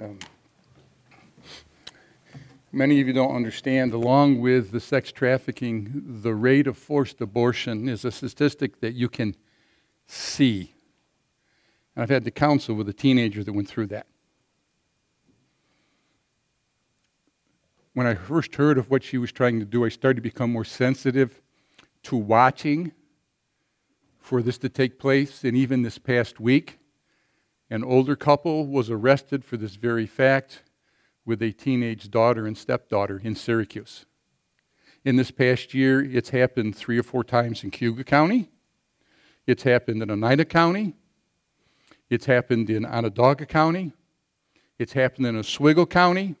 Um, many of you don't understand, along with the sex trafficking, the rate of forced abortion is a statistic that you can see. And I've had to counsel with a teenager that went through that. When I first heard of what she was trying to do, I started to become more sensitive to watching for this to take place. And even this past week, an older couple was arrested for this very fact with a teenage daughter and stepdaughter in Syracuse. In this past year, it's happened three or four times in Cayuga County. It's happened in Oneida County. It's happened in Onondaga County. It's happened in Oswego County.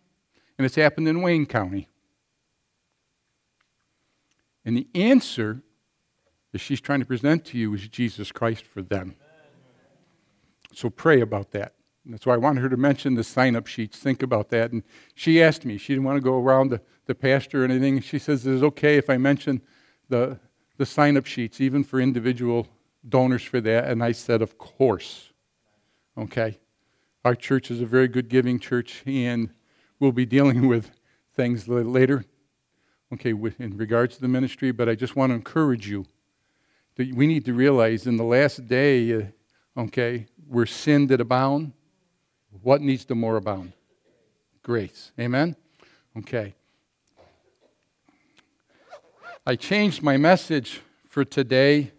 And it's happened in Wayne County. And the answer that she's trying to present to you is Jesus Christ for them. So pray about that. And that's why I wanted her to mention the sign up sheets. Think about that. And she asked me, she didn't want to go around the, the pastor or anything. She says, Is it okay if I mention the, the sign up sheets, even for individual donors for that? And I said, Of course. Okay. Our church is a very good giving church, and we'll be dealing with things later, okay, in regards to the ministry. But I just want to encourage you that we need to realize in the last day, uh, okay, where sin did abound, what needs to more abound? Grace. Amen? Okay. I changed my message for today.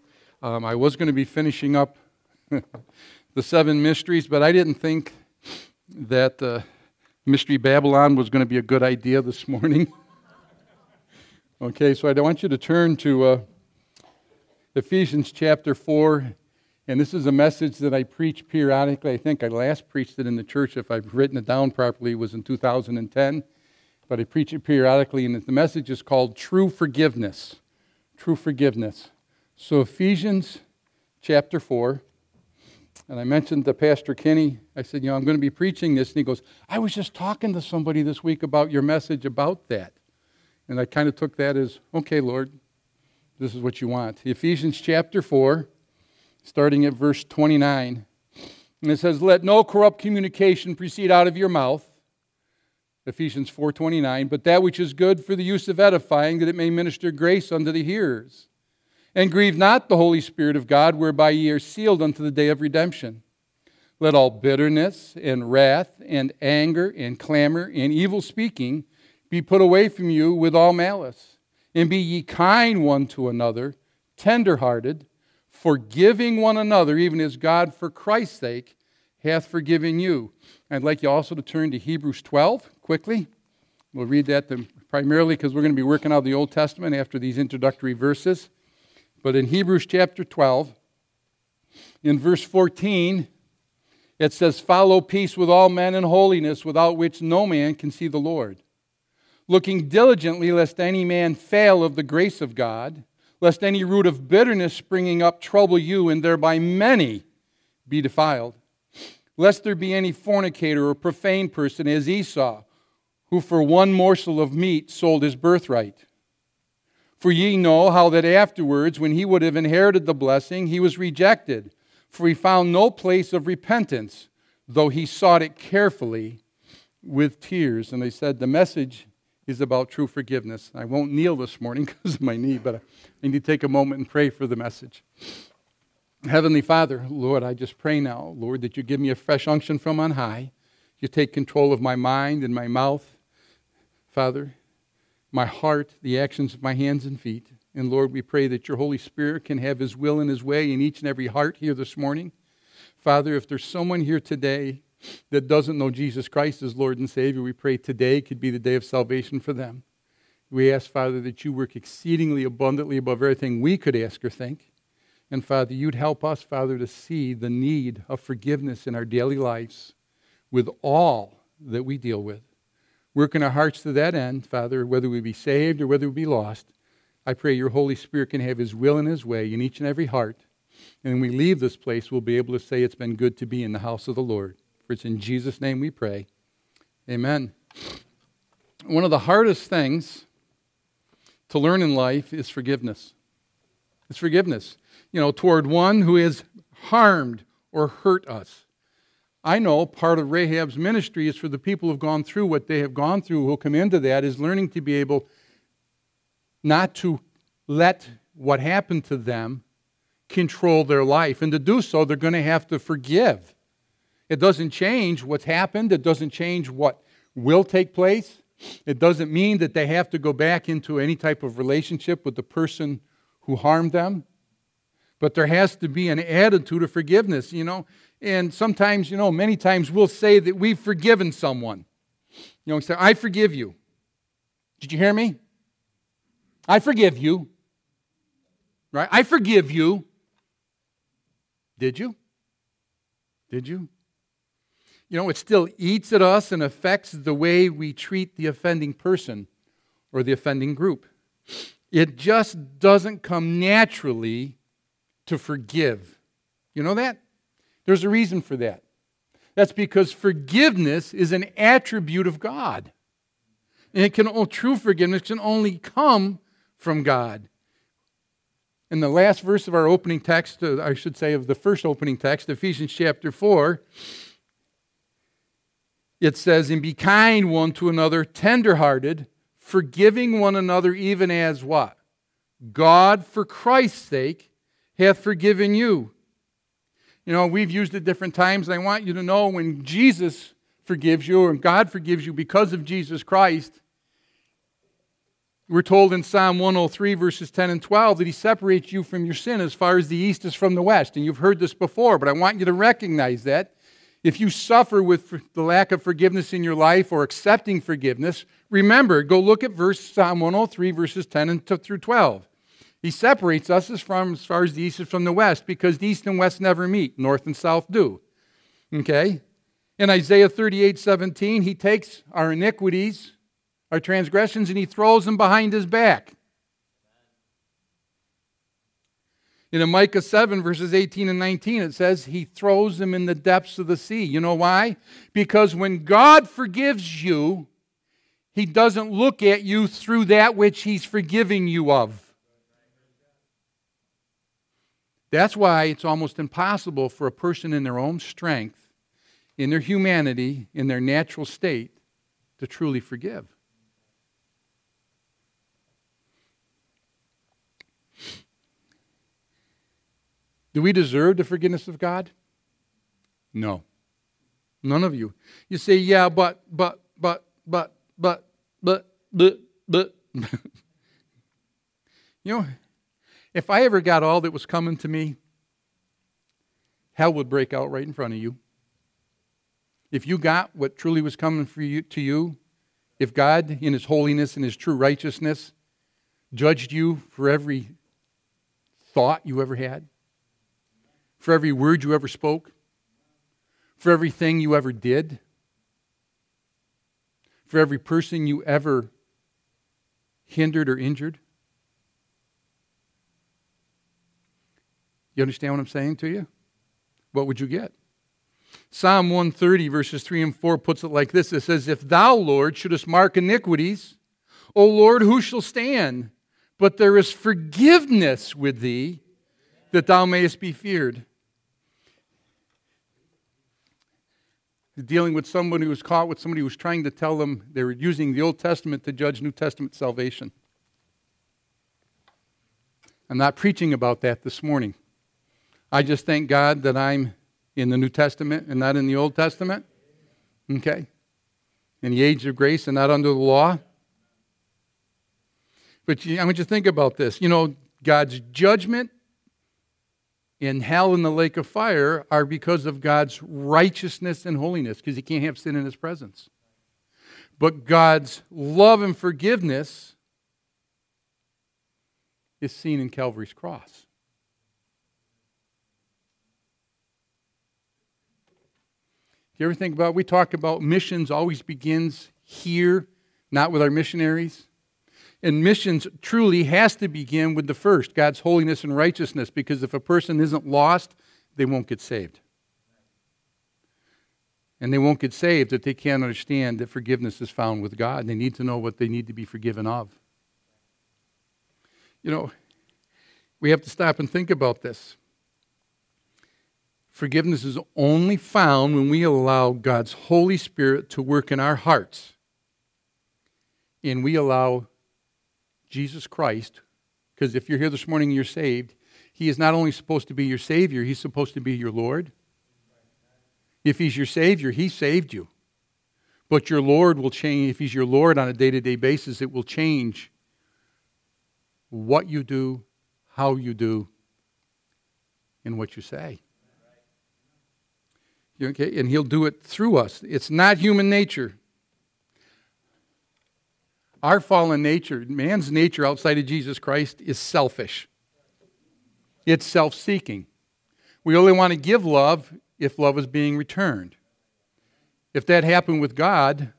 Um, I was going to be finishing up the seven mysteries, but I didn't think that uh, Mystery Babylon was going to be a good idea this morning. okay, so I want you to turn to uh, Ephesians chapter 4 and this is a message that I preach periodically. I think I last preached it in the church, if I've written it down properly, was in 2010. But I preach it periodically, and the message is called True Forgiveness. True Forgiveness. So, Ephesians chapter 4. And I mentioned to Pastor Kenny, I said, You know, I'm going to be preaching this. And he goes, I was just talking to somebody this week about your message about that. And I kind of took that as, Okay, Lord, this is what you want. Ephesians chapter 4 starting at verse 29. And it says, Let no corrupt communication proceed out of your mouth. Ephesians 4:29, but that which is good for the use of edifying, that it may minister grace unto the hearers. And grieve not the Holy Spirit of God, whereby ye are sealed unto the day of redemption. Let all bitterness and wrath and anger and clamor and evil speaking be put away from you with all malice. And be ye kind one to another, tenderhearted, forgiving one another, even as God, for Christ's sake, hath forgiven you. I'd like you also to turn to Hebrews 12 quickly. We'll read that primarily because we're going to be working out the Old Testament after these introductory verses. But in Hebrews chapter 12, in verse 14, it says, Follow peace with all men and holiness, without which no man can see the Lord. Looking diligently, lest any man fail of the grace of God lest any root of bitterness springing up trouble you, and thereby many be defiled. Lest there be any fornicator or profane person as Esau, who for one morsel of meat sold his birthright. For ye know how that afterwards, when he would have inherited the blessing, he was rejected, for he found no place of repentance, though he sought it carefully with tears. And they said, The message is about true forgiveness. I won't kneel this morning because of my knee, but I need to take a moment and pray for the message. Heavenly Father, Lord, I just pray now, Lord, that you give me a fresh unction from on high. You take control of my mind and my mouth, Father, my heart, the actions of my hands and feet. And Lord, we pray that your Holy Spirit can have his will and his way in each and every heart here this morning. Father, if there's someone here today that doesn't know Jesus Christ as Lord and Savior, we pray today could be the day of salvation for them. We ask, Father, that you work exceedingly abundantly above everything we could ask or think. And Father, you'd help us, Father, to see the need of forgiveness in our daily lives with all that we deal with. Work in our hearts to that end, Father, whether we be saved or whether we be lost. I pray your Holy Spirit can have his will and his way in each and every heart. And when we leave this place, we'll be able to say it's been good to be in the house of the Lord. For it's in Jesus' name we pray. Amen. One of the hardest things to learn in life is forgiveness. It's forgiveness, you know, toward one who has harmed or hurt us. I know part of Rahab's ministry is for the people who've gone through what they have gone through, who'll come into that, is learning to be able not to let what happened to them control their life. And to do so, they're going to have to forgive. It doesn't change what's happened, it doesn't change what will take place. It doesn't mean that they have to go back into any type of relationship with the person who harmed them. But there has to be an attitude of forgiveness, you know. And sometimes, you know, many times we'll say that we've forgiven someone. You know, say, I forgive you. Did you hear me? I forgive you. Right? I forgive you. Did you? Did you? You know, it still eats at us and affects the way we treat the offending person or the offending group. It just doesn't come naturally to forgive. You know that? There's a reason for that. That's because forgiveness is an attribute of God. And it can true forgiveness can only come from God. In the last verse of our opening text, uh, I should say of the first opening text, Ephesians chapter 4, it says, And be kind one to another, tenderhearted, forgiving one another, even as what? God, for Christ's sake, hath forgiven you. You know, we've used it different times, and I want you to know when Jesus forgives you and God forgives you because of Jesus Christ, we're told in Psalm 103, verses 10 and 12, that He separates you from your sin as far as the east is from the west. And you've heard this before, but I want you to recognize that. If you suffer with the lack of forgiveness in your life or accepting forgiveness, remember, go look at verse Psalm 103, verses 10 and through 12. He separates us as, from, as far as the east is from the west because the east and west never meet, north and south do. Okay? In Isaiah 38 17, he takes our iniquities, our transgressions, and he throws them behind his back. In Micah 7, verses 18 and 19, it says, He throws them in the depths of the sea. You know why? Because when God forgives you, He doesn't look at you through that which He's forgiving you of. That's why it's almost impossible for a person in their own strength, in their humanity, in their natural state, to truly forgive. Do we deserve the forgiveness of God? No. None of you. You say, yeah, but, but, but, but, but, but, but, but. you know, if I ever got all that was coming to me, hell would break out right in front of you. If you got what truly was coming for you, to you, if God, in His holiness and His true righteousness, judged you for every thought you ever had, for every word you ever spoke, for everything you ever did, for every person you ever hindered or injured, You understand what I'm saying to you? What would you get? Psalm 130, verses 3 and 4 puts it like this It says, If thou, Lord, shouldest mark iniquities, O Lord, who shall stand? But there is forgiveness with thee, that thou mayest be feared. Dealing with someone who was caught with somebody who was trying to tell them they were using the Old Testament to judge New Testament salvation. I'm not preaching about that this morning. I just thank God that I'm in the New Testament and not in the Old Testament. Okay? In the age of grace and not under the law. But I want you to think about this. You know, God's judgment in hell and the lake of fire are because of God's righteousness and holiness, because he can't have sin in his presence. But God's love and forgiveness is seen in Calvary's cross. Do you ever think about, we talk about missions always begins here, not with our missionaries. And missions truly has to begin with the first, God's holiness and righteousness, because if a person isn't lost, they won't get saved. And they won't get saved if they can't understand that forgiveness is found with God. They need to know what they need to be forgiven of. You know, we have to stop and think about this. Forgiveness is only found when we allow God's Holy Spirit to work in our hearts and we allow Jesus Christ, because if you're here this morning and you're saved, He is not only supposed to be your Savior, He's supposed to be your Lord. If He's your Savior, He saved you. But your Lord will change. If He's your Lord on a day to day basis, it will change what you do, how you do, and what you say. Okay? And He'll do it through us. It's not human nature. Our fallen nature, man's nature outside of Jesus Christ, is selfish. It's self seeking. We only want to give love if love is being returned. If that happened with God,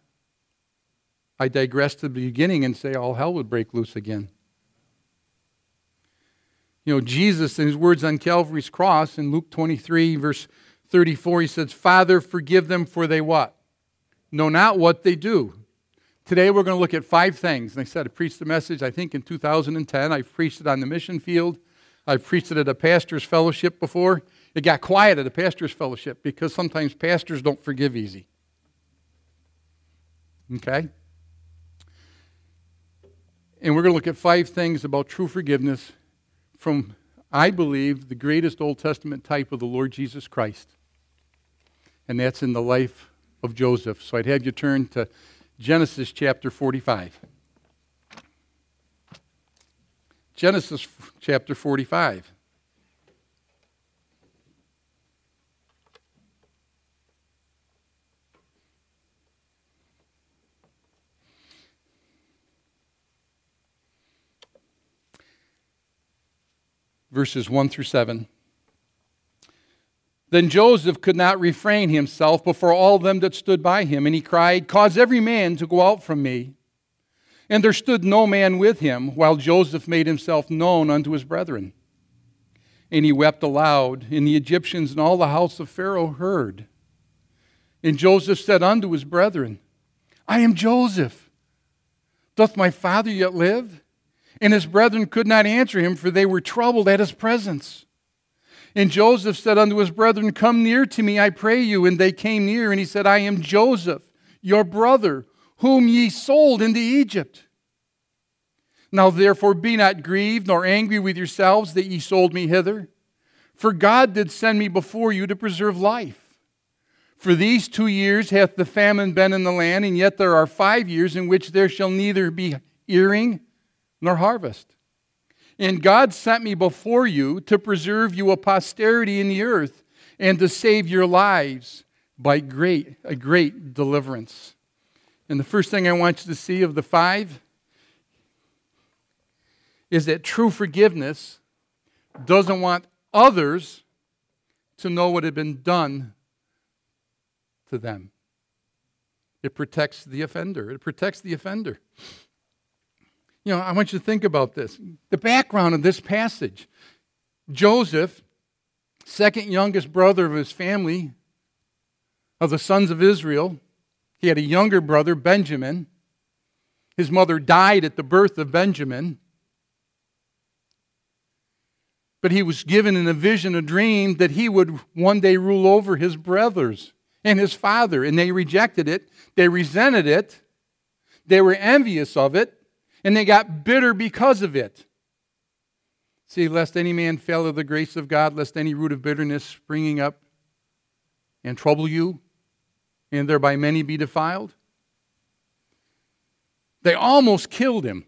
I digress to the beginning and say all hell would break loose again. You know, Jesus, in his words on Calvary's cross in Luke 23, verse 34, he says, Father, forgive them for they what? Know not what they do. Today we're going to look at five things. And I said I preached the message, I think, in 2010. I've preached it on the mission field. I've preached it at a pastor's fellowship before. It got quiet at a pastor's fellowship because sometimes pastors don't forgive easy. Okay? And we're going to look at five things about true forgiveness from, I believe, the greatest Old Testament type of the Lord Jesus Christ. And that's in the life of Joseph. So I'd have you turn to Genesis chapter 45. Genesis chapter 45. Verses 1 through 7. Then Joseph could not refrain himself before all them that stood by him, and he cried, Cause every man to go out from me. And there stood no man with him, while Joseph made himself known unto his brethren. And he wept aloud, and the Egyptians and all the house of Pharaoh heard. And Joseph said unto his brethren, I am Joseph. Doth my father yet live? And his brethren could not answer him, for they were troubled at his presence. And Joseph said unto his brethren, Come near to me, I pray you. And they came near, and he said, I am Joseph, your brother, whom ye sold into Egypt. Now therefore be not grieved nor angry with yourselves that ye sold me hither. For God did send me before you to preserve life. For these two years hath the famine been in the land, and yet there are five years in which there shall neither be earing nor harvest. And God sent me before you to preserve you a posterity in the earth and to save your lives by great a great deliverance. And the first thing I want you to see of the five is that true forgiveness doesn't want others to know what had been done to them. It protects the offender. It protects the offender. Know, I want you to think about this. The background of this passage Joseph, second youngest brother of his family, of the sons of Israel, he had a younger brother, Benjamin. His mother died at the birth of Benjamin. But he was given in a vision, a dream, that he would one day rule over his brothers and his father. And they rejected it. They resented it. They were envious of it and they got bitter because of it. See, lest any man fail of the grace of God, lest any root of bitterness springing up and trouble you, and thereby many be defiled. They almost killed him.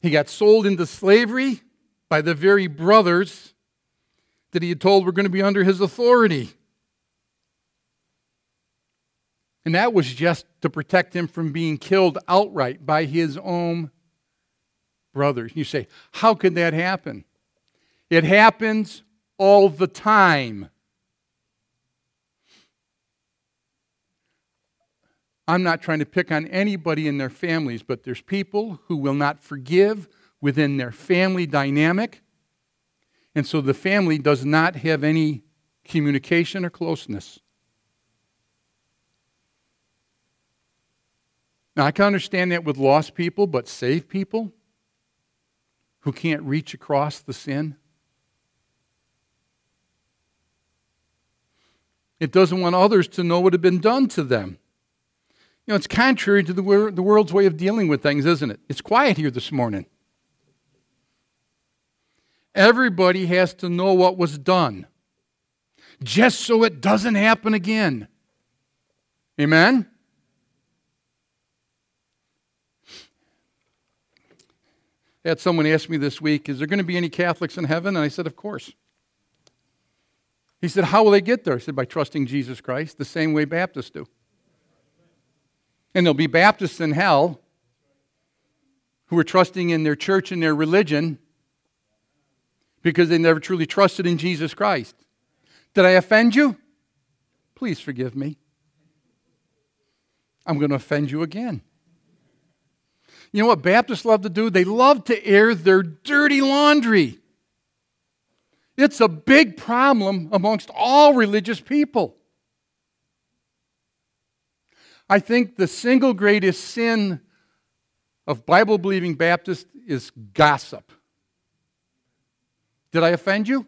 He got sold into slavery by the very brothers that he had told were going to be under his authority. And that was just to protect him from being killed outright by his own brothers. You say, how could that happen? It happens all the time. I'm not trying to pick on anybody in their families, but there's people who will not forgive within their family dynamic. And so the family does not have any communication or closeness. Now, I can understand that with lost people, but saved people who can't reach across the sin, It doesn't want others to know what had been done to them. You know, it's contrary to the, the world's way of dealing with things, isn't it? It's quiet here this morning. Everybody has to know what was done, just so it doesn't happen again. Amen? I had someone ask me this week, Is there going to be any Catholics in heaven? And I said, Of course. He said, How will they get there? I said, By trusting Jesus Christ, the same way Baptists do. And there'll be Baptists in hell who are trusting in their church and their religion because they never truly trusted in Jesus Christ. Did I offend you? Please forgive me. I'm going to offend you again. You know what Baptists love to do? They love to air their dirty laundry. It's a big problem amongst all religious people. I think the single greatest sin of Bible believing Baptists is gossip. Did I offend you?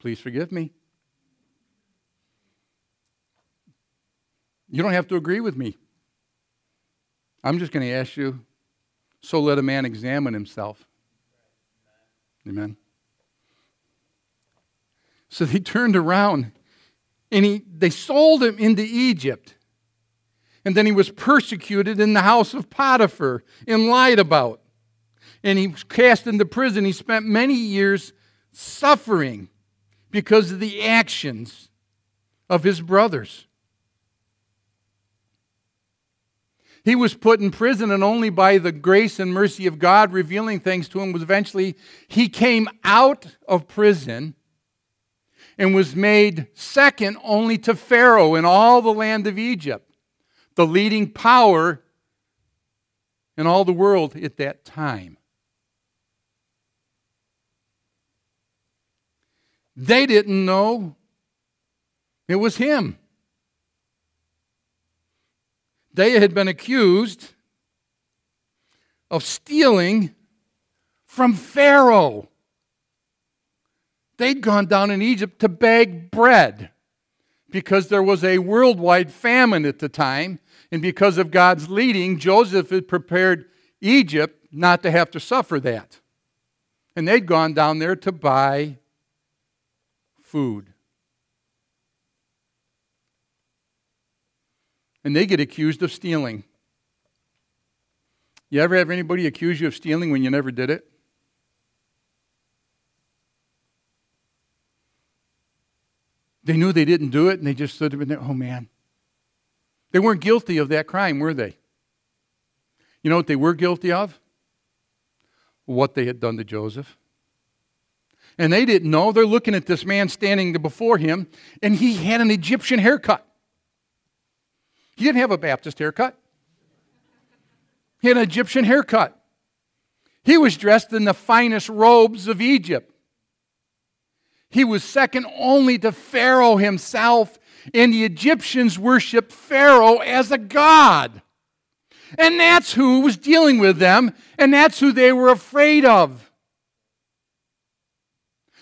Please forgive me. You don't have to agree with me. I'm just going to ask you so let a man examine himself. Amen. So they turned around and he, they sold him into Egypt. And then he was persecuted in the house of Potiphar and lied about. And he was cast into prison. He spent many years suffering because of the actions of his brothers. He was put in prison, and only by the grace and mercy of God revealing things to him was eventually he came out of prison and was made second only to Pharaoh in all the land of Egypt, the leading power in all the world at that time. They didn't know it was him. They had been accused of stealing from Pharaoh. They'd gone down in Egypt to beg bread because there was a worldwide famine at the time. And because of God's leading, Joseph had prepared Egypt not to have to suffer that. And they'd gone down there to buy food. And they get accused of stealing. You ever have anybody accuse you of stealing when you never did it? They knew they didn't do it, and they just stood there, oh man. They weren't guilty of that crime, were they? You know what they were guilty of? What they had done to Joseph. And they didn't know. They're looking at this man standing before him, and he had an Egyptian haircut. He didn't have a Baptist haircut, he had an Egyptian haircut. He was dressed in the finest robes of Egypt. He was second only to Pharaoh himself, and the Egyptians worshiped Pharaoh as a god. And that's who was dealing with them, and that's who they were afraid of.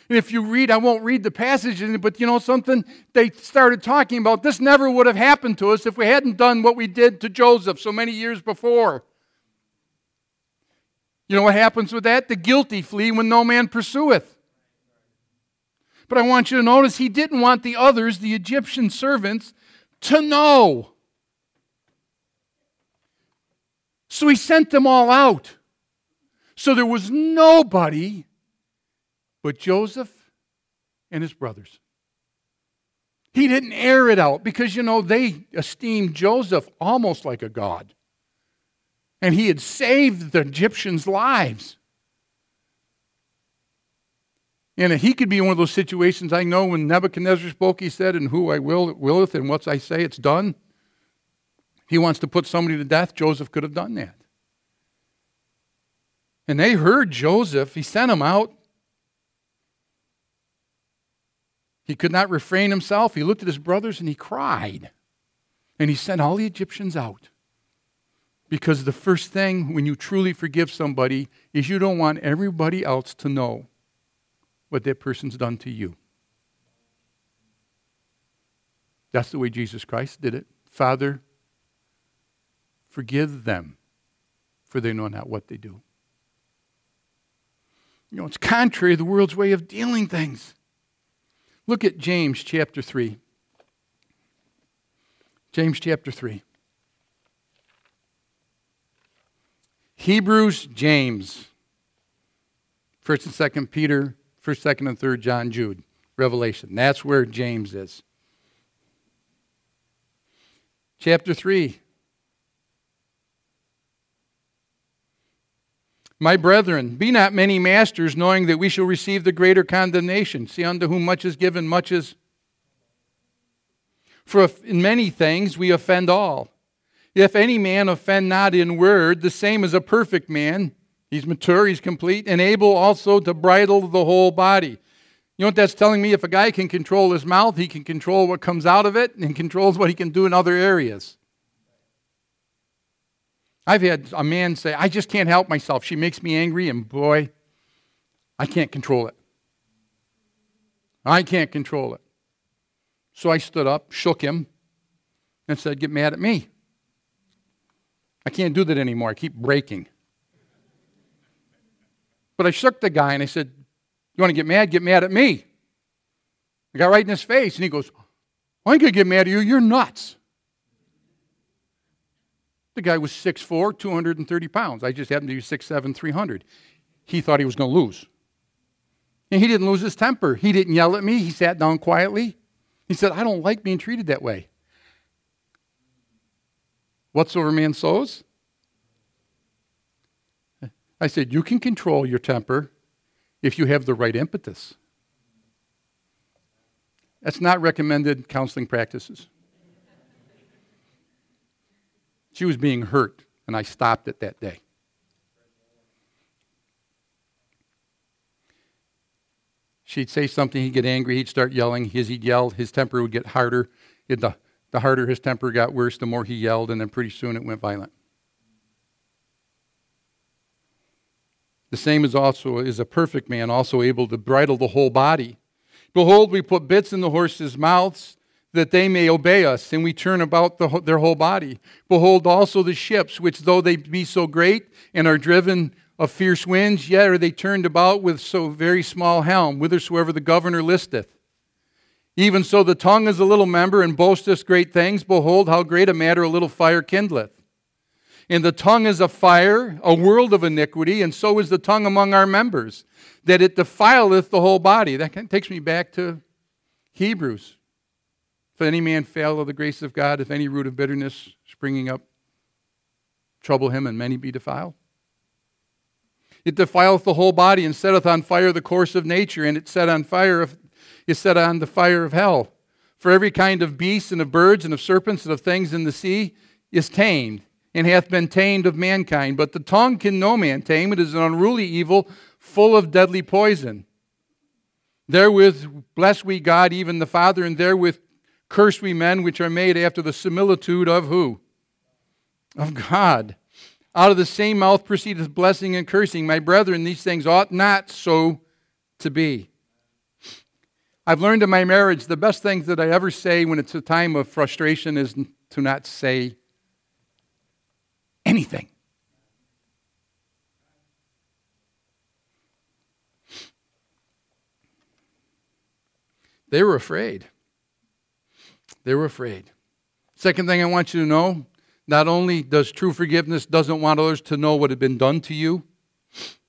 And if you read, I won't read the passage, but you know something? They started talking about this never would have happened to us if we hadn't done what we did to Joseph so many years before. You know what happens with that? The guilty flee when no man pursueth. But I want you to notice he didn't want the others, the Egyptian servants, to know. So he sent them all out. So there was nobody but Joseph and his brothers. He didn't air it out because, you know, they esteemed Joseph almost like a god. And he had saved the Egyptians' lives. And he could be one of those situations I know when Nebuchadnezzar spoke, he said, And who I will, willeth, and what I say, it's done. He wants to put somebody to death. Joseph could have done that. And they heard Joseph. He sent them out. He could not refrain himself. He looked at his brothers and he cried. And he sent all the Egyptians out. Because the first thing when you truly forgive somebody is you don't want everybody else to know what that person's done to you. That's the way Jesus Christ did it. Father, forgive them, for they know not what they do. You know, it's contrary to the world's way of dealing things. Look at James chapter 3. James chapter 3. Hebrews, James. First and second Peter, first, second, and third John, Jude. Revelation. That's where James is. Chapter 3. My brethren, be not many masters, knowing that we shall receive the greater condemnation. See, unto whom much is given, much is. For in many things we offend all. If any man offend not in word, the same is a perfect man, he's mature, he's complete, and able also to bridle the whole body. You know what that's telling me? If a guy can control his mouth, he can control what comes out of it and controls what he can do in other areas. I've had a man say, I just can't help myself. She makes me angry, and boy, I can't control it. I can't control it. So I stood up, shook him, and said, Get mad at me. I can't do that anymore. I keep breaking. But I shook the guy and I said, You want to get mad? Get mad at me. I got right in his face, and he goes, I ain't going to get mad at you. You're nuts. The guy was 6'4, 230 pounds. I just happened to be 6'7, 300. He thought he was going to lose. And he didn't lose his temper. He didn't yell at me. He sat down quietly. He said, I don't like being treated that way. Whatsoever man sows? I said, You can control your temper if you have the right impetus. That's not recommended counseling practices. She was being hurt, and I stopped it that day. She'd say something, he'd get angry, he'd start yelling. As he'd yell, his temper would get harder. the, the harder his temper got worse, the more he yelled, and then pretty soon it went violent. The same is also is a perfect man, also able to bridle the whole body. Behold, we put bits in the horses' mouths that they may obey us, and we turn about the, their whole body. Behold also the ships, which though they be so great and are driven of fierce winds, yet are they turned about with so very small helm, whithersoever the governor listeth. Even so, the tongue is a little member and boasteth great things. Behold, how great a matter a little fire kindleth. And the tongue is a fire, a world of iniquity, and so is the tongue among our members, that it defileth the whole body. That takes me back to Hebrews. If any man fail of the grace of God, if any root of bitterness springing up trouble him, and many be defiled. It defileth the whole body and setteth on fire the course of nature, and it set on fire of, is set on the fire of hell. For every kind of beast and of birds and of serpents and of things in the sea is tamed, and hath been tamed of mankind. But the tongue can no man tame. It is an unruly evil, full of deadly poison. Therewith bless we God, even the Father, and therewith Curse we men which are made after the similitude of who? Of God. Out of the same mouth proceedeth blessing and cursing. My brethren, these things ought not so to be. I've learned in my marriage the best things that I ever say when it's a time of frustration is to not say anything. They were afraid. They were afraid. Second thing I want you to know not only does true forgiveness doesn't want others to know what had been done to you,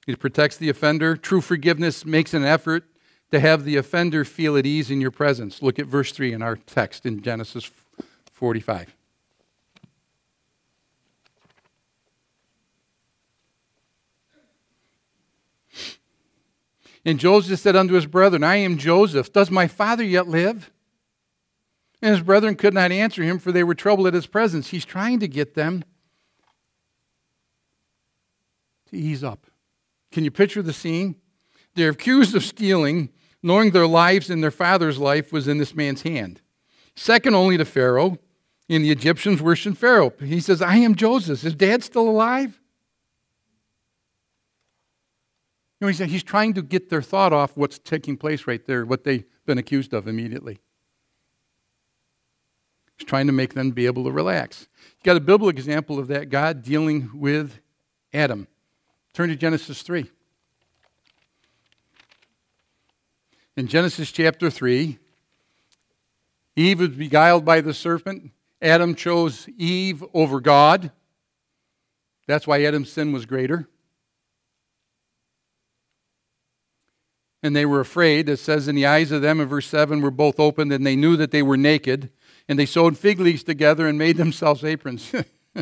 it protects the offender. True forgiveness makes an effort to have the offender feel at ease in your presence. Look at verse 3 in our text in Genesis 45. And Joseph said unto his brethren, I am Joseph. Does my father yet live? And his brethren could not answer him, for they were troubled at his presence. He's trying to get them to ease up. Can you picture the scene? They're accused of stealing, knowing their lives and their father's life was in this man's hand. Second only to Pharaoh, and the Egyptians worshiped Pharaoh. He says, I am Joseph. Is dad still alive? You know, he's, he's trying to get their thought off what's taking place right there, what they've been accused of immediately. Trying to make them be able to relax. You got a biblical example of that God dealing with Adam. Turn to Genesis 3. In Genesis chapter 3, Eve was beguiled by the serpent. Adam chose Eve over God. That's why Adam's sin was greater. And they were afraid. It says, In the eyes of them, in verse 7, were both opened, and they knew that they were naked. And they sewed fig leaves together and made themselves aprons.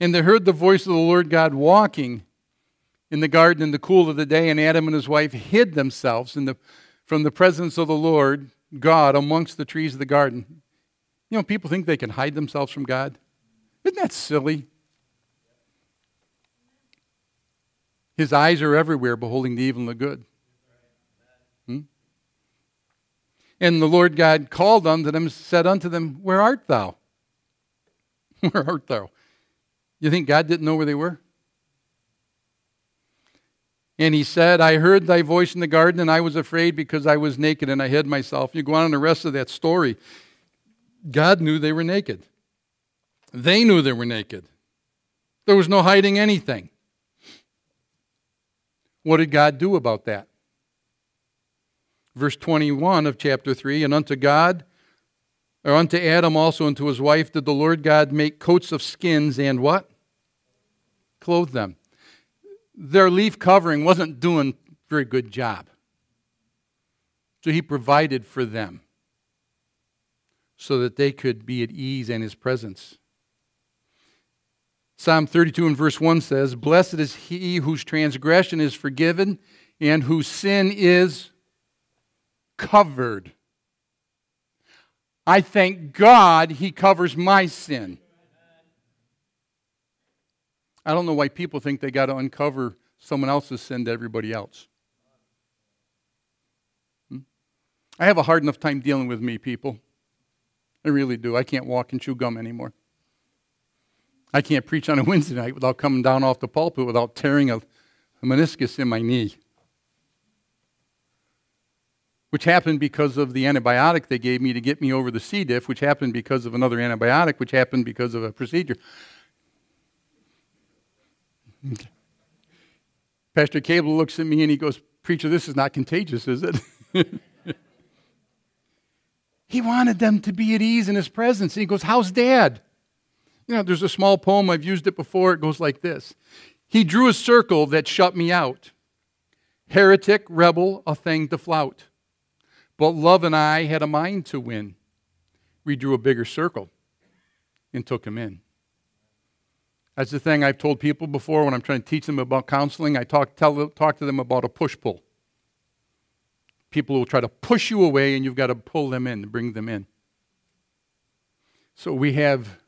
and they heard the voice of the Lord God walking in the garden in the cool of the day, and Adam and his wife hid themselves the, from the presence of the Lord God amongst the trees of the garden. You know, people think they can hide themselves from God. Isn't that silly? His eyes are everywhere, beholding the evil and the good. And the Lord God called unto them, said unto them, Where art thou? Where art thou? You think God didn't know where they were? And he said, I heard thy voice in the garden, and I was afraid because I was naked and I hid myself. You go on in the rest of that story. God knew they were naked. They knew they were naked. There was no hiding anything. What did God do about that? Verse 21 of chapter 3 And unto God, or unto Adam also, and to his wife, did the Lord God make coats of skins and what? Clothe them their leaf covering wasn't doing a very good job. So he provided for them so that they could be at ease in his presence. Psalm 32 and verse 1 says, Blessed is he whose transgression is forgiven and whose sin is covered. I thank God he covers my sin. I don't know why people think they got to uncover someone else's sin to everybody else. Hmm? I have a hard enough time dealing with me, people. I really do. I can't walk and chew gum anymore. I can't preach on a Wednesday night without coming down off the pulpit without tearing a, a meniscus in my knee. Which happened because of the antibiotic they gave me to get me over the C. diff, which happened because of another antibiotic, which happened because of a procedure. Pastor Cable looks at me and he goes, Preacher, this is not contagious, is it? he wanted them to be at ease in his presence. And he goes, How's dad? You know, there's a small poem, I've used it before. It goes like this He drew a circle that shut me out. Heretic, rebel, a thing to flout. But love and I had a mind to win. We drew a bigger circle and took him in. That's the thing I've told people before when I'm trying to teach them about counseling. I talk, tell, talk to them about a push pull. People will try to push you away, and you've got to pull them in, bring them in. So we have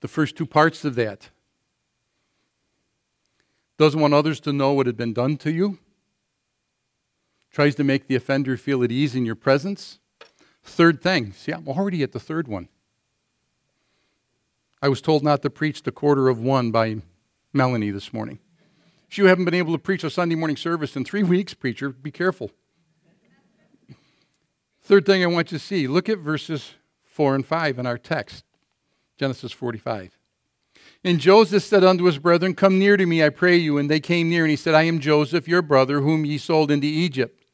the first two parts of that. Doesn't want others to know what had been done to you. Tries to make the offender feel at ease in your presence. Third thing. See, I'm already at the third one. I was told not to preach the quarter of one by Melanie this morning. If you haven't been able to preach a Sunday morning service in three weeks, preacher, be careful. Third thing I want you to see look at verses 4 and 5 in our text Genesis 45. And Joseph said unto his brethren, Come near to me, I pray you. And they came near, and he said, I am Joseph, your brother, whom ye sold into Egypt.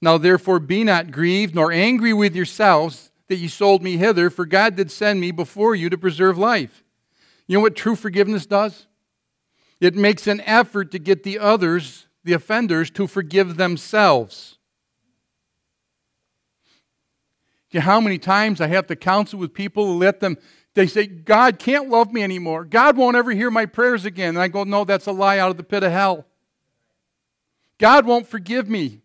Now therefore be not grieved, nor angry with yourselves that ye sold me hither, for God did send me before you to preserve life. You know what true forgiveness does? It makes an effort to get the others, the offenders, to forgive themselves. You know how many times I have to counsel with people to let them, they say, God can't love me anymore. God won't ever hear my prayers again. And I go, no, that's a lie out of the pit of hell. God won't forgive me.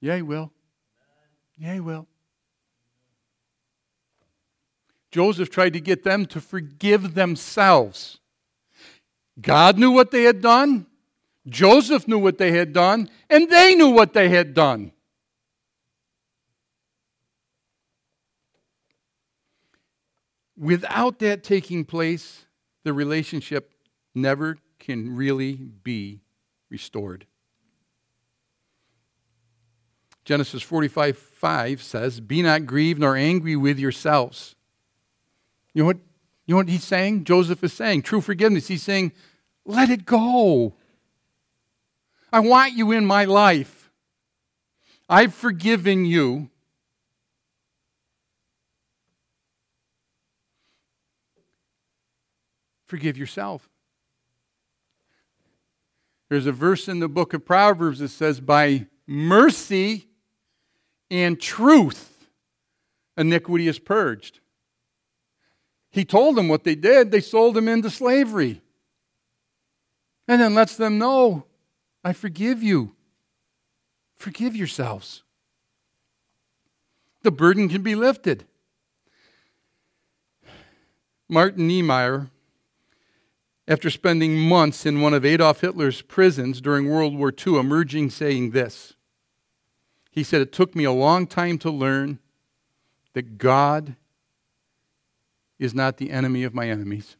Yeah, He will. Yeah, he will. Joseph tried to get them to forgive themselves. God knew what they had done, Joseph knew what they had done, and they knew what they had done. Without that taking place, the relationship never can really be restored. Genesis 45 5 says, Be not grieved nor angry with yourselves. You know what, you know what he's saying? Joseph is saying, true forgiveness. He's saying, let it go. I want you in my life. I've forgiven you. Forgive yourself. There's a verse in the book of Proverbs that says, By mercy and truth, iniquity is purged. He told them what they did. They sold him into slavery. And then lets them know, I forgive you. Forgive yourselves. The burden can be lifted. Martin Niemöller, after spending months in one of Adolf Hitler's prisons during World War II, emerging saying this he said, It took me a long time to learn that God is not the enemy of my enemies.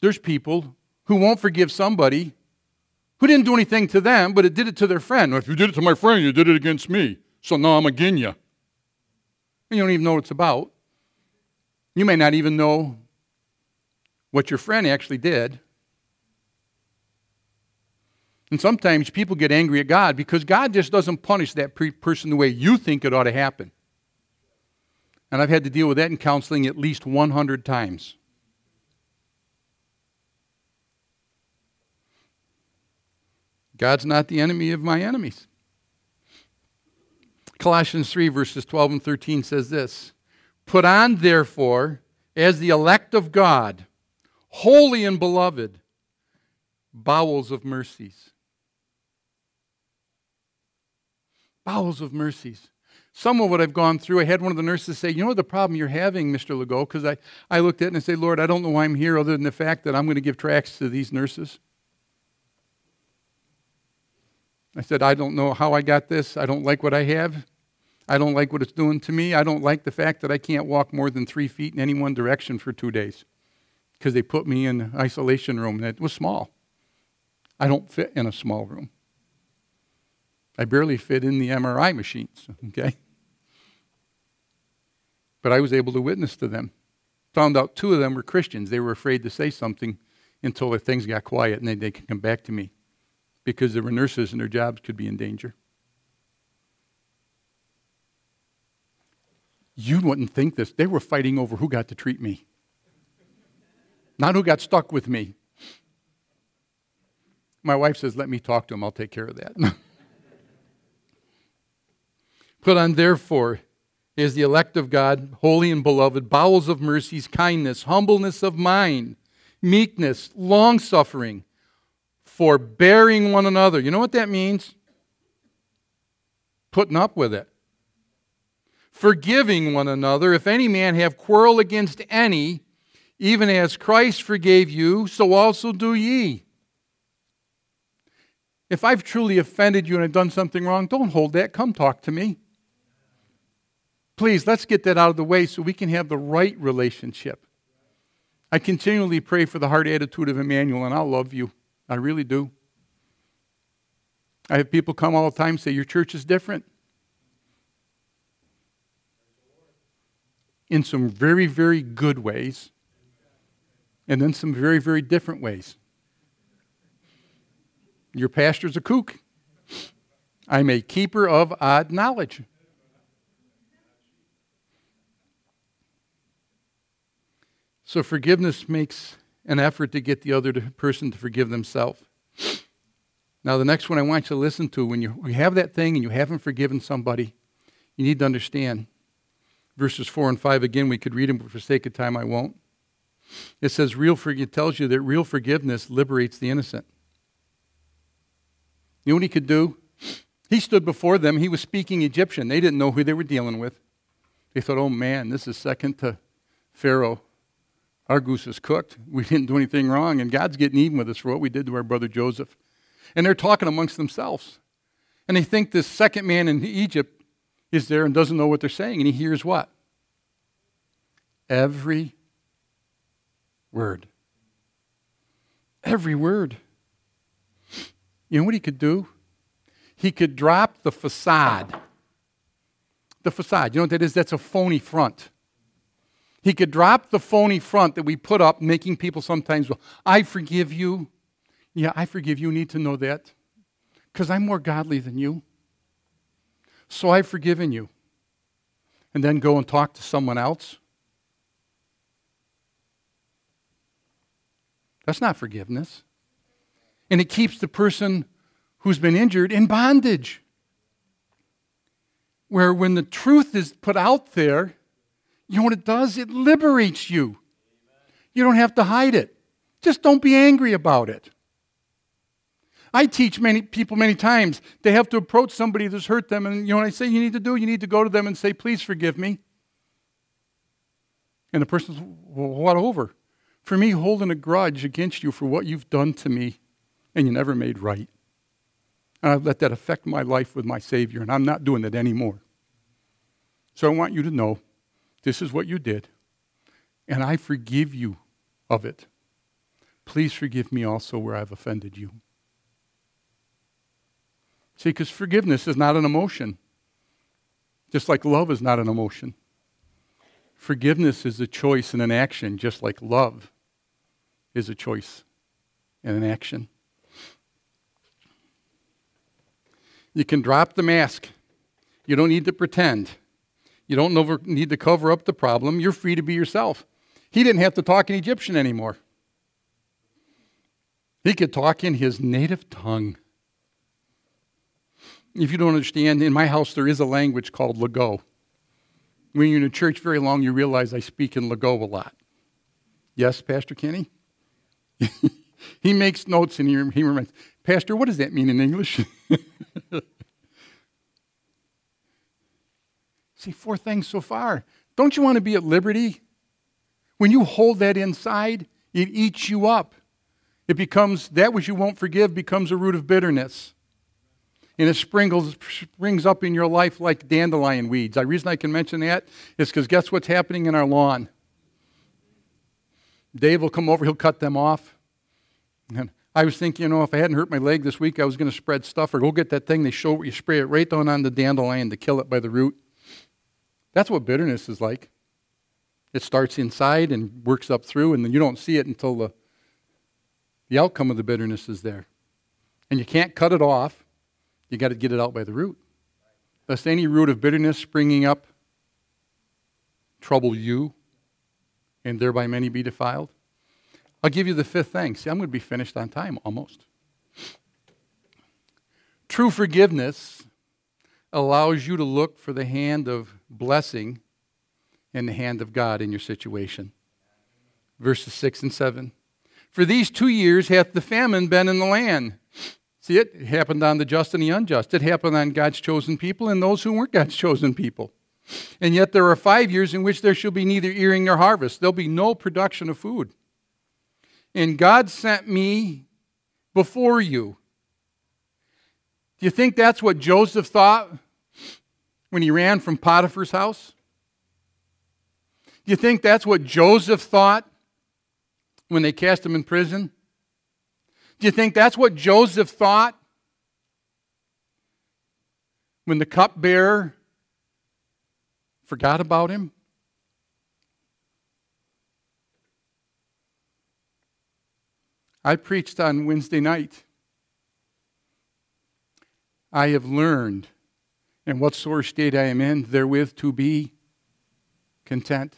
There's people who won't forgive somebody who didn't do anything to them, but it did it to their friend. If you did it to my friend, you did it against me. So now I'm against you. And you don't even know what it's about. You may not even know what your friend actually did. And sometimes people get angry at God because God just doesn't punish that person the way you think it ought to happen. And I've had to deal with that in counseling at least 100 times. God's not the enemy of my enemies. Colossians 3, verses 12 and 13 says this Put on, therefore, as the elect of God, holy and beloved, bowels of mercies bowels of mercies. Some of what I've gone through, I had one of the nurses say, You know the problem you're having, Mr. Legault? Because I, I looked at it and I said, Lord, I don't know why I'm here other than the fact that I'm going to give tracts to these nurses. I said, I don't know how I got this. I don't like what I have. I don't like what it's doing to me. I don't like the fact that I can't walk more than three feet in any one direction for two days because they put me in an isolation room that was small. I don't fit in a small room. I barely fit in the MRI machines, okay? But I was able to witness to them. Found out two of them were Christians. They were afraid to say something until their things got quiet and then they could come back to me because there were nurses and their jobs could be in danger. You wouldn't think this. They were fighting over who got to treat me, not who got stuck with me. My wife says, Let me talk to him. I'll take care of that. Put on, therefore, is the elect of God, holy and beloved, bowels of mercies, kindness, humbleness of mind, meekness, long suffering, forbearing one another. You know what that means? Putting up with it. Forgiving one another. If any man have quarrel against any, even as Christ forgave you, so also do ye. If I've truly offended you and I've done something wrong, don't hold that. Come talk to me. Please, let's get that out of the way so we can have the right relationship. I continually pray for the heart attitude of Emmanuel, and I love you. I really do. I have people come all the time say, Your church is different. In some very, very good ways, and then some very, very different ways. Your pastor's a kook. I'm a keeper of odd knowledge. So forgiveness makes an effort to get the other person to forgive themselves. Now, the next one I want you to listen to when you, you have that thing and you haven't forgiven somebody, you need to understand. Verses 4 and 5, again, we could read them, but for sake of time, I won't. It says, real for, it tells you that real forgiveness liberates the innocent. You know what he could do? He stood before them. He was speaking Egyptian. They didn't know who they were dealing with. They thought, oh man, this is second to Pharaoh our goose is cooked. We didn't do anything wrong, and God's getting even with us for what we did to our brother Joseph. And they're talking amongst themselves. And they think this second man in Egypt is there and doesn't know what they're saying, and he hears what? Every word. Every word. You know what he could do? He could drop the facade. The facade, you know what that is? That's a phony front. He could drop the phony front that we put up, making people sometimes, well, I forgive you. Yeah, I forgive you. You need to know that. Because I'm more godly than you. So I've forgiven you. And then go and talk to someone else. That's not forgiveness. And it keeps the person who's been injured in bondage. Where when the truth is put out there, you know what it does? It liberates you. You don't have to hide it. Just don't be angry about it. I teach many people many times they have to approach somebody that's hurt them, and you know what I say you need to do? You need to go to them and say, Please forgive me. And the person's, Well, what over? For me, holding a grudge against you for what you've done to me and you never made right. And I've let that affect my life with my Savior, and I'm not doing it anymore. So I want you to know this is what you did, and I forgive you of it. Please forgive me also where I've offended you. See, because forgiveness is not an emotion, just like love is not an emotion. Forgiveness is a choice and an action, just like love is a choice and an action. You can drop the mask. You don't need to pretend. You don't need to cover up the problem. You're free to be yourself. He didn't have to talk in Egyptian anymore. He could talk in his native tongue. If you don't understand, in my house there is a language called Lego. When you're in a church very long, you realize I speak in Lego a lot. Yes, Pastor Kenny? he makes notes and he, he reminds, Pastor, what does that mean in English? See, four things so far. Don't you want to be at liberty? When you hold that inside, it eats you up. It becomes, that which you won't forgive becomes a root of bitterness. And it sprinkles, springs up in your life like dandelion weeds. The reason I can mention that is because guess what's happening in our lawn? Dave will come over, he'll cut them off. And I was thinking, you know, if I hadn't hurt my leg this week, I was going to spread stuff or go get that thing they show where you spray it right down on the dandelion to kill it by the root. That's what bitterness is like. It starts inside and works up through, and then you don't see it until the, the outcome of the bitterness is there. And you can't cut it off. You got to get it out by the root. Lest any root of bitterness springing up trouble you, and thereby many be defiled. I'll give you the fifth thing. See, I'm going to be finished on time almost. True forgiveness allows you to look for the hand of blessing and the hand of God in your situation. Verses 6 and 7. For these two years hath the famine been in the land. See, it, it happened on the just and the unjust. It happened on God's chosen people and those who weren't God's chosen people. And yet there are five years in which there shall be neither earing nor harvest. There'll be no production of food. And God sent me before you. Do you think that's what Joseph thought when he ran from Potiphar's house? Do you think that's what Joseph thought when they cast him in prison? Do you think that's what Joseph thought when the cupbearer forgot about him? I preached on Wednesday night. I have learned, in what sore state I am in, therewith to be content.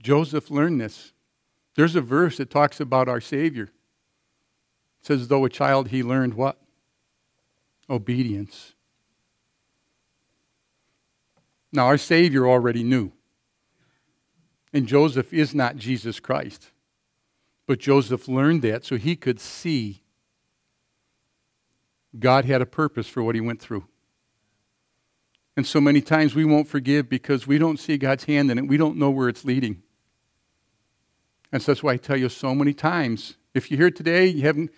Joseph learned this. There's a verse that talks about our Savior. It says, though a child, he learned what? Obedience. Now, our Savior already knew. And Joseph is not Jesus Christ. But Joseph learned that so he could see God had a purpose for what he went through. And so many times we won't forgive because we don't see God's hand in it. We don't know where it's leading. And so that's why I tell you so many times if you're here today, you haven't,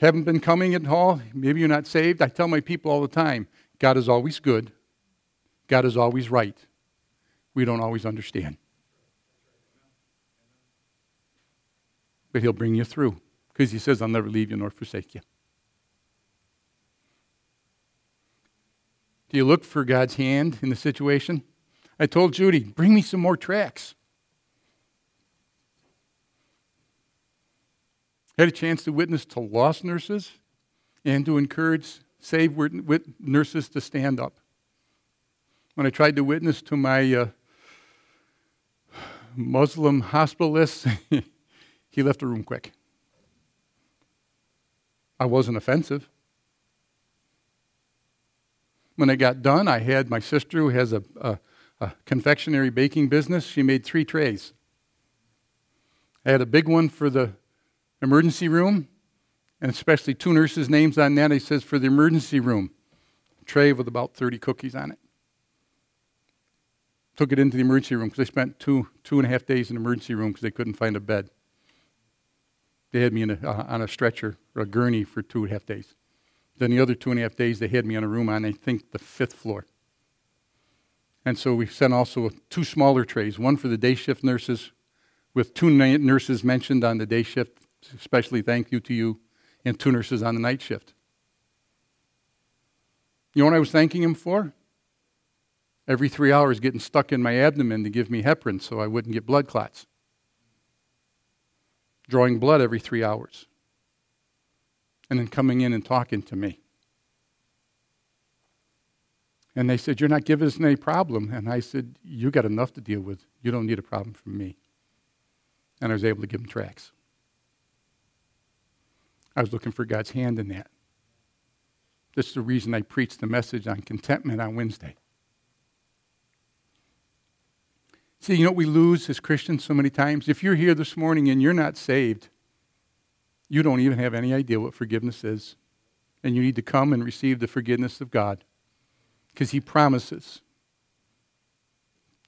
haven't been coming at all, maybe you're not saved. I tell my people all the time God is always good, God is always right. We don't always understand. But He'll bring you through because He says, I'll never leave you nor forsake you. Do you look for God's hand in the situation? I told Judy, bring me some more tracts. Had a chance to witness to lost nurses and to encourage saved nurses to stand up. When I tried to witness to my uh, Muslim hospitalist, he left the room quick. I wasn't offensive. When I got done, I had my sister who has a, a, a confectionery baking business. She made three trays. I had a big one for the emergency room, and especially two nurses' names on that. He says for the emergency room, tray with about 30 cookies on it. Took it into the emergency room because they spent two, two and a half days in the emergency room because they couldn't find a bed. They had me a, uh, on a stretcher or a gurney for two and a half days. Then the other two and a half days, they had me on a room on, I think, the fifth floor. And so we sent also two smaller trays, one for the day shift nurses, with two nurses mentioned on the day shift, especially thank you to you, and two nurses on the night shift. You know what I was thanking him for? Every three hours getting stuck in my abdomen to give me heparin so I wouldn't get blood clots drawing blood every three hours, and then coming in and talking to me. And they said, You're not giving us any problem. And I said, You got enough to deal with. You don't need a problem from me. And I was able to give them tracts. I was looking for God's hand in that. This is the reason I preached the message on contentment on Wednesday. See, you know what we lose as Christians so many times? If you're here this morning and you're not saved, you don't even have any idea what forgiveness is. And you need to come and receive the forgiveness of God. Because He promises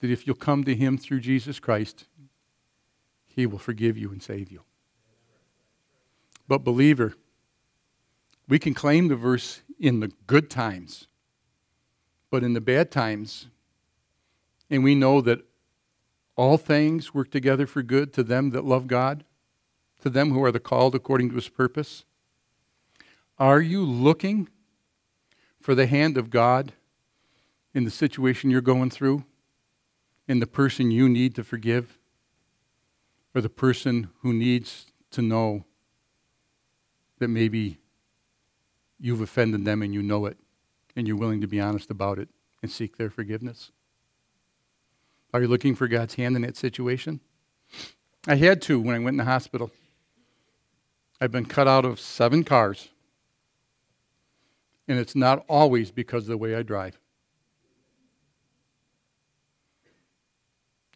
that if you'll come to Him through Jesus Christ, He will forgive you and save you. But, believer, we can claim the verse in the good times, but in the bad times, and we know that all things work together for good to them that love God, to them who are the called according to his purpose. Are you looking for the hand of God in the situation you're going through, in the person you need to forgive, or the person who needs to know that maybe you've offended them and you know it, and you're willing to be honest about it and seek their forgiveness? Are you looking for God's hand in that situation? I had to when I went in the hospital. I've been cut out of seven cars. And it's not always because of the way I drive.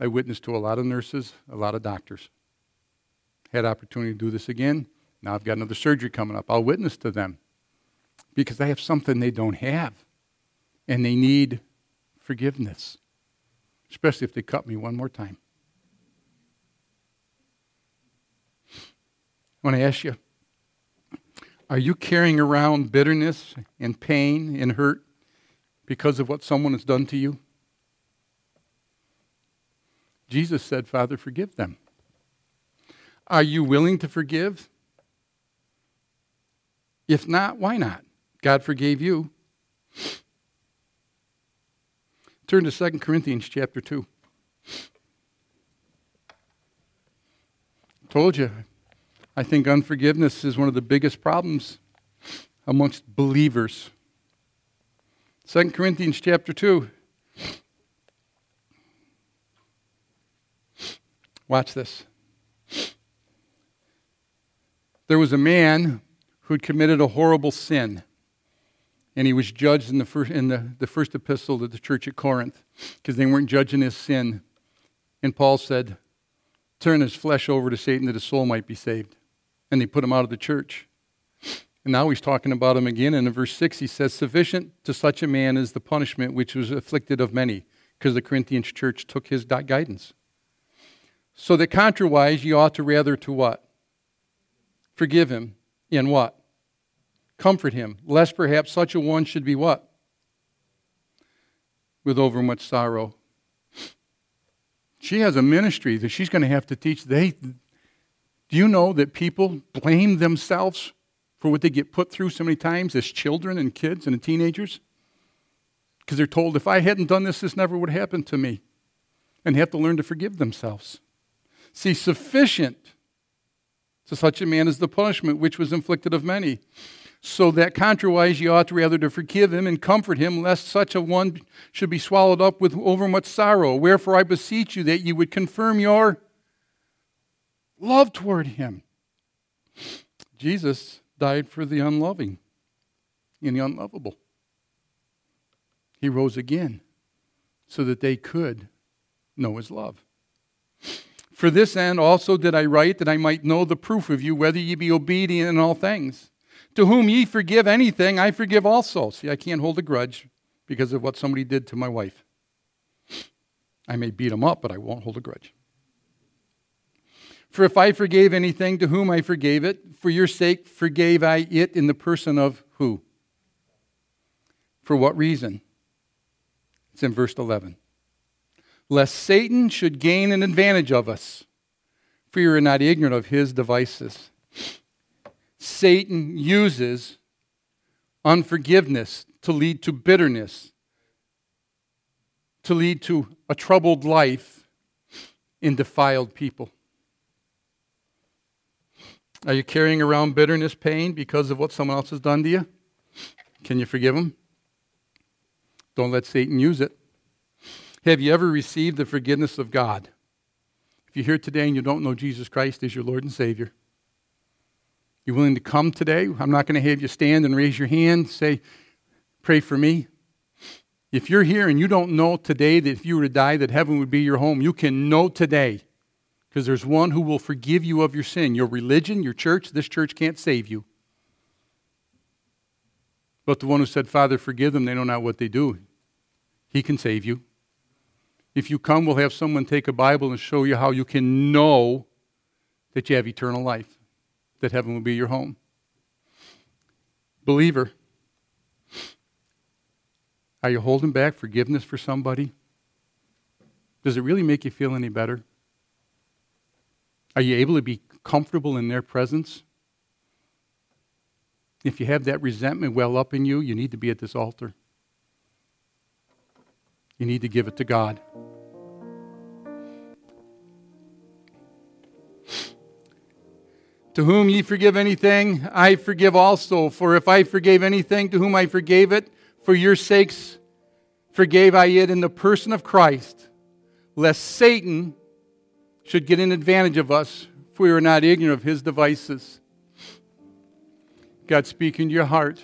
I witnessed to a lot of nurses, a lot of doctors. Had opportunity to do this again. Now I've got another surgery coming up. I'll witness to them because I have something they don't have. And they need forgiveness especially if they cut me one more time. I want to ask you are you carrying around bitterness and pain and hurt because of what someone has done to you? Jesus said, Father, forgive them. Are you willing to forgive? If not, why not? God forgave you. Turn to 2 Corinthians chapter 2. Told you, I think unforgiveness is one of the biggest problems amongst believers. 2 Corinthians chapter 2. Watch this. There was a man who'd committed a horrible sin and he was judged in the first, in the, the first epistle to the church at Corinth because they weren't judging his sin. And Paul said, Turn his flesh over to Satan that his soul might be saved. And they put him out of the church. And now he's talking about him again. And in verse 6, he says, Sufficient to such a man is the punishment which was afflicted of many, because the Corinthian church took his guidance. So that contrariwise, ye ought to rather to what? Forgive him. In what? Comfort him, lest perhaps such a one should be what? With overmuch sorrow. She has a ministry that she's going to have to teach. They, do you know that people blame themselves for what they get put through so many times as children and kids and teenagers? Because they're told, if I hadn't done this, this never would have happened to me. And have to learn to forgive themselves. See, sufficient to such a man is the punishment which was inflicted of many. So that contrariwise ye ought rather to forgive him and comfort him, lest such a one should be swallowed up with overmuch sorrow. Wherefore I beseech you that ye would confirm your love toward him. Jesus died for the unloving and the unlovable. He rose again so that they could know his love. For this end also did I write, that I might know the proof of you, whether ye be obedient in all things. To whom ye forgive anything, I forgive also. See, I can't hold a grudge because of what somebody did to my wife. I may beat them up, but I won't hold a grudge. For if I forgave anything, to whom I forgave it, for your sake forgave I it in the person of who? For what reason? It's in verse 11. Lest Satan should gain an advantage of us, for you are not ignorant of his devices. Satan uses unforgiveness to lead to bitterness, to lead to a troubled life in defiled people. Are you carrying around bitterness, pain because of what someone else has done to you? Can you forgive them? Don't let Satan use it. Have you ever received the forgiveness of God? If you're here today and you don't know Jesus Christ as your Lord and Savior, you willing to come today? I'm not going to have you stand and raise your hand, say, pray for me. If you're here and you don't know today that if you were to die, that heaven would be your home, you can know today because there's one who will forgive you of your sin. Your religion, your church, this church can't save you. But the one who said, Father, forgive them, they know not what they do, he can save you. If you come, we'll have someone take a Bible and show you how you can know that you have eternal life that heaven will be your home. Believer, are you holding back forgiveness for somebody? Does it really make you feel any better? Are you able to be comfortable in their presence? If you have that resentment well up in you, you need to be at this altar. You need to give it to God. To whom ye forgive anything, I forgive also. For if I forgave anything to whom I forgave it, for your sakes forgave I it in the person of Christ, lest Satan should get an advantage of us, for we are not ignorant of his devices. God, speak into your heart.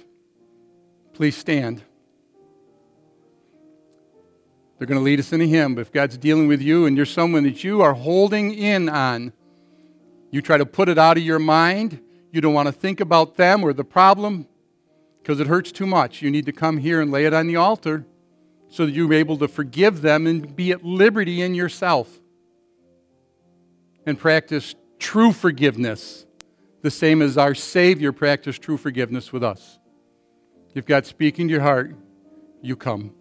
Please stand. They're going to lead us in a hymn, but if God's dealing with you and you're someone that you are holding in on, you try to put it out of your mind. You don't want to think about them or the problem because it hurts too much. You need to come here and lay it on the altar so that you're able to forgive them and be at liberty in yourself and practice true forgiveness, the same as our Savior practiced true forgiveness with us. If God's speaking to your heart, you come.